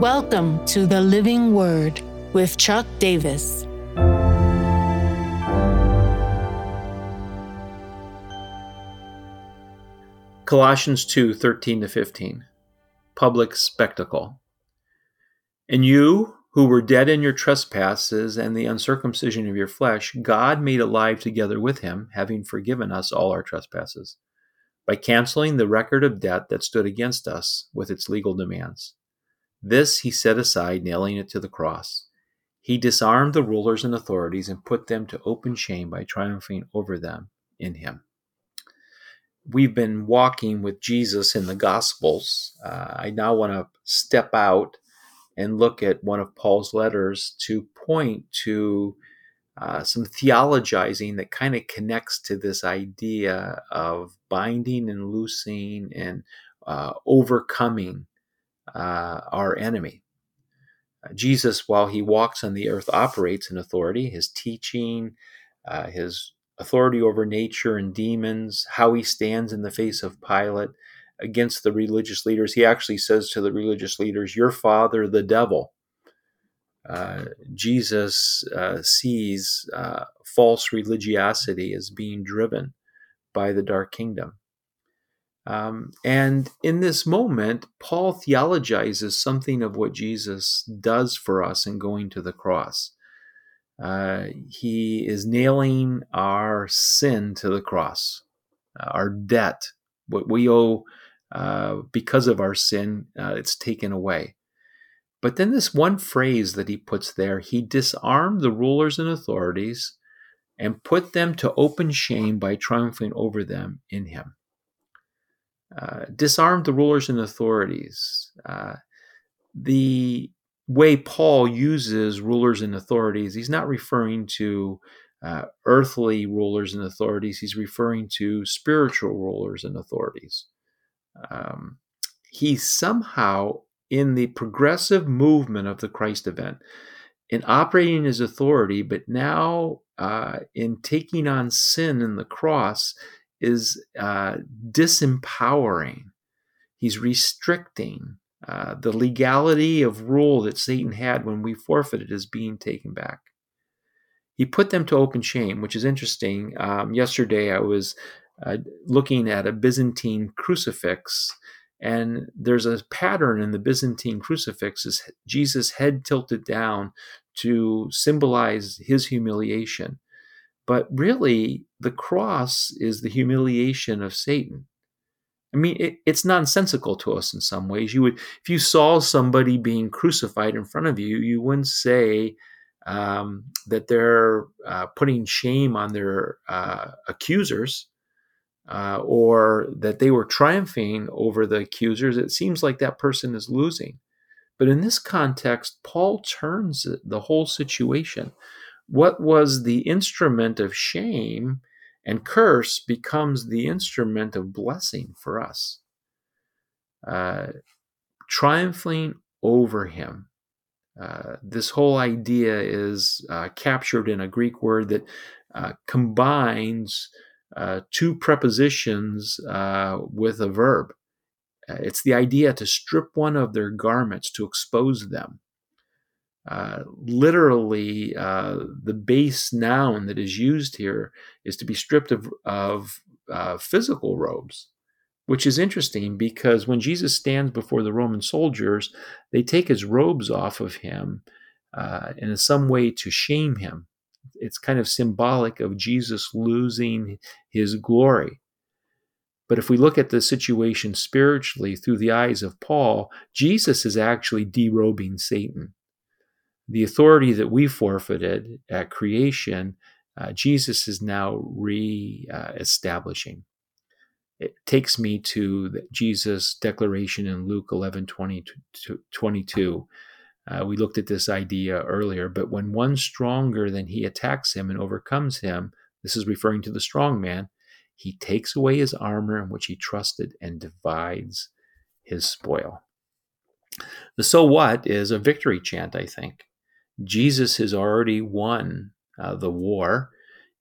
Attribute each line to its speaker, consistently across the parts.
Speaker 1: Welcome to the Living Word with Chuck Davis.
Speaker 2: Colossians 2 13 to 15. Public spectacle. And you, who were dead in your trespasses and the uncircumcision of your flesh, God made alive together with him, having forgiven us all our trespasses, by canceling the record of debt that stood against us with its legal demands. This he set aside, nailing it to the cross. He disarmed the rulers and authorities and put them to open shame by triumphing over them in him we've been walking with Jesus in the Gospels. Uh, I now want to step out and look at one of Paul's letters to point to uh, some theologizing that kind of connects to this idea of binding and loosing and uh, overcoming uh, our enemy. Uh, Jesus, while he walks on the earth, operates in authority. His teaching, uh, his authority over nature and demons, how he stands in the face of Pilate against the religious leaders. He actually says to the religious leaders, Your father, the devil. Uh, Jesus uh, sees uh, false religiosity as being driven by the dark kingdom. Um, and in this moment, Paul theologizes something of what Jesus does for us in going to the cross. Uh, he is nailing our sin to the cross, uh, our debt, what we owe uh, because of our sin, uh, it's taken away. But then this one phrase that he puts there, he disarmed the rulers and authorities and put them to open shame by triumphing over them in him. Uh, disarmed the rulers and authorities. Uh, the way Paul uses rulers and authorities, he's not referring to uh, earthly rulers and authorities, he's referring to spiritual rulers and authorities. Um, he somehow, in the progressive movement of the Christ event, in operating his authority, but now uh, in taking on sin in the cross, is uh, disempowering. He's restricting. Uh, the legality of rule that Satan had when we forfeited is being taken back. He put them to open shame, which is interesting. Um, yesterday, I was uh, looking at a Byzantine crucifix, and there's a pattern in the Byzantine crucifix is Jesus' head tilted down to symbolize his humiliation. But really, the cross is the humiliation of Satan. I mean, it, it's nonsensical to us in some ways. You would, if you saw somebody being crucified in front of you, you wouldn't say um, that they're uh, putting shame on their uh, accusers uh, or that they were triumphing over the accusers. It seems like that person is losing. But in this context, Paul turns the whole situation. What was the instrument of shame and curse becomes the instrument of blessing for us. Uh, triumphing over him. Uh, this whole idea is uh, captured in a Greek word that uh, combines uh, two prepositions uh, with a verb. it's the idea to strip one of their garments, to expose them. Uh, literally, uh, the base noun that is used here is to be stripped of, of uh, physical robes, which is interesting because when Jesus stands before the Roman soldiers, they take his robes off of him uh, in some way to shame him. It's kind of symbolic of Jesus losing his glory. But if we look at the situation spiritually through the eyes of Paul, Jesus is actually derobing Satan the authority that we forfeited at creation, uh, Jesus is now re establishing. It takes me to Jesus' declaration in Luke 11 20, 22. Uh, we looked at this idea earlier, but when one stronger than he attacks him and overcomes him, this is referring to the strong man, he takes away his armor in which he trusted and divides his spoil. The so what is a victory chant, I think. Jesus has already won uh, the war.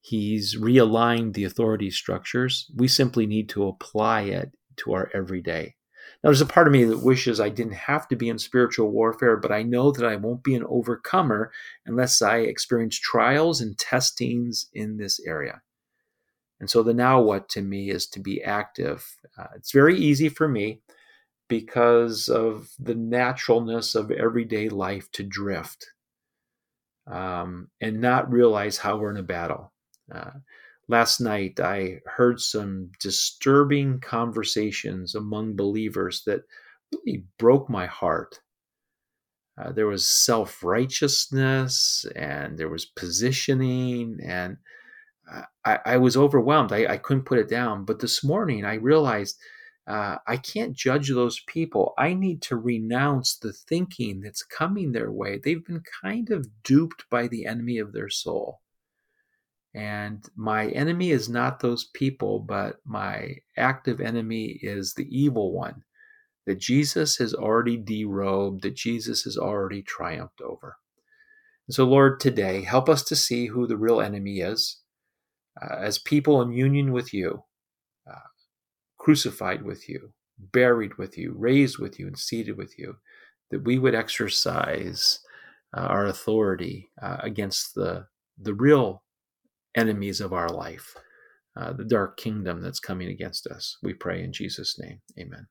Speaker 2: He's realigned the authority structures. We simply need to apply it to our everyday. Now, there's a part of me that wishes I didn't have to be in spiritual warfare, but I know that I won't be an overcomer unless I experience trials and testings in this area. And so the now what to me is to be active. Uh, it's very easy for me because of the naturalness of everyday life to drift um, and not realize how we're in a battle. Uh, last night, I heard some disturbing conversations among believers that really broke my heart. Uh, there was self righteousness and there was positioning, and I, I was overwhelmed. I, I, couldn't put it down. But this morning, I realized uh, I can't judge those people. I need to renounce the thinking that's coming their way. They've been kind of duped by the enemy of their soul. And my enemy is not those people, but my active enemy is the evil one that Jesus has already derobed, that Jesus has already triumphed over. And so, Lord, today, help us to see who the real enemy is uh, as people in union with you, uh, crucified with you, buried with you, raised with you, and seated with you, that we would exercise uh, our authority uh, against the, the real enemies of our life, uh, the dark kingdom that's coming against us. We pray in Jesus' name. Amen.